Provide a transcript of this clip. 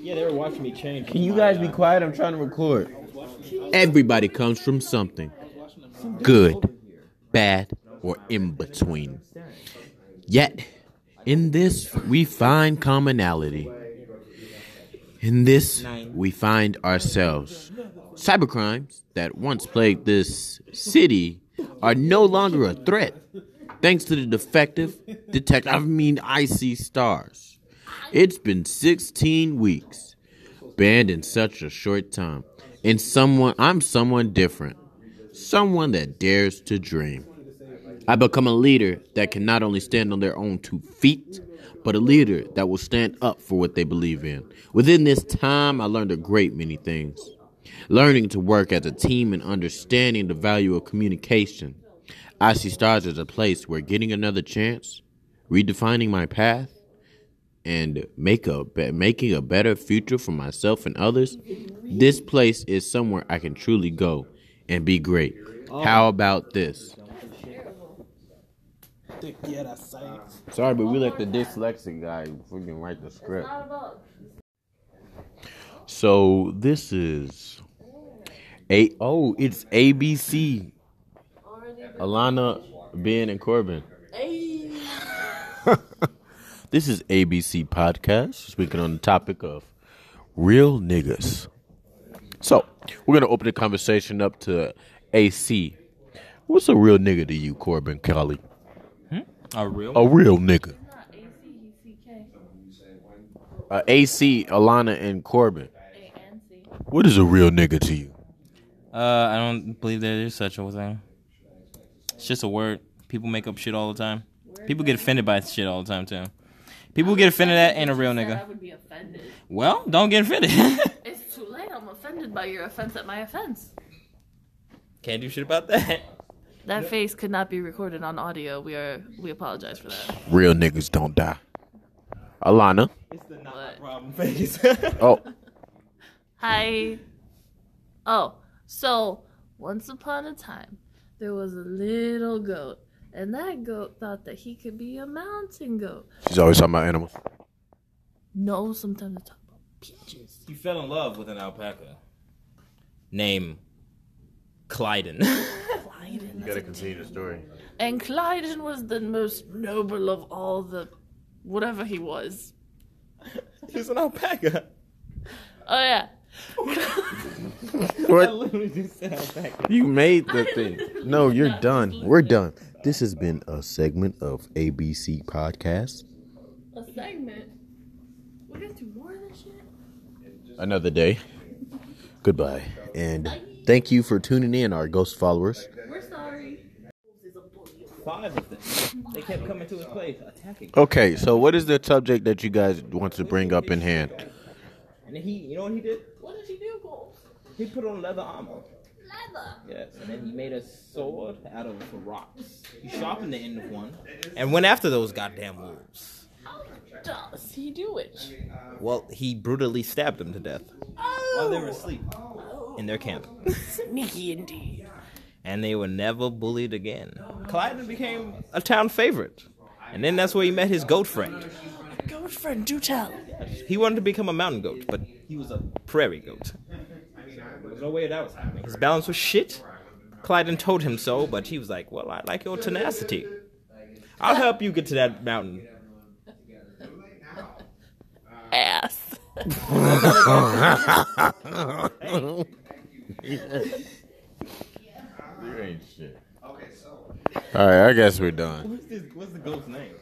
Yeah, they were watching me change. Can you guys be quiet? I'm trying to record. Everybody comes from something good, bad, or in between. Yet, in this, we find commonality. In this, we find ourselves. Cybercrimes that once plagued this city are no longer a threat, thanks to the defective detective, I mean, i.c.stars. It's been 16 weeks, banned in such a short time. And someone, I'm someone different, someone that dares to dream. I become a leader that can not only stand on their own two feet, but a leader that will stand up for what they believe in. Within this time, I learned a great many things. Learning to work as a team and understanding the value of communication. i.c.stars as a place where getting another chance, redefining my path, and make a be- making a better future for myself and others. This place is somewhere I can truly go and be great. Oh. How about this? Yeah, that's science. Sorry, but we let the dyslexic guy freaking write the script. So this is a oh, it's ABC. Alana, Ben, and Corbin. this is ABC podcast speaking on the topic of real niggas. So we're gonna open the conversation up to AC. What's a real nigga to you, Corbin Kelly? A real? A real nigga. Uh, AC, Alana, and Corbin. What is a real nigga to you? Uh, I don't believe there is such a thing. It's just a word. People make up shit all the time. People get offended by shit all the time too. People get offended at ain't a real nigga. I nigga. would be offended. Well, don't get offended. It's too late. I'm offended by your offense at my offense. Can't do shit about that. That face could not be recorded on audio. We are we apologize for that. Real niggas don't die. Alana. It's the not What? problem face. Oh, Hi. Oh, so once upon a time, there was a little goat, and that goat thought that he could be a mountain goat. she's always talking about animals. No, sometimes they talk about peaches. he fell in love with an alpaca named Clyden. Clyden. You gotta continue the story. And Clyden was the most noble of all the whatever he was. he was an alpaca. Oh yeah. I What? literally just said alpaca. You made the thing. No, you're done. We're done. This has been a segment of ABC Podcast. A segment. We're gonna do more of this shit. Another day. Goodbye. And thank you for tuning in, our ghost followers. We're sorry. Five of them. They kept coming to his place, attacking. Okay, so what is the subject that you guys want to bring up in hand? And he, you know what he did? What did he do, Cole? He put on leather armor. Leather. Yes, and then he made a sword out of rocks. He sharpened the end of one and went after those goddamn wolves. How does he do it? Well, he brutally stabbed them to death while they were asleep oh. in their camp. Sneaky indeed. And they were never bullied again. Clyden became a town favorite. And then that's where he met his goat friend. Goat friend, do tell. He wanted to become a mountain goat, but he was a prairie goat. There was no way that was happening. His balance was shit. Clyden told him so, but he was like, Well, I like your tenacity. I'll help you get to that mountain. Ass. You ain't shit. All right, I guess we're done.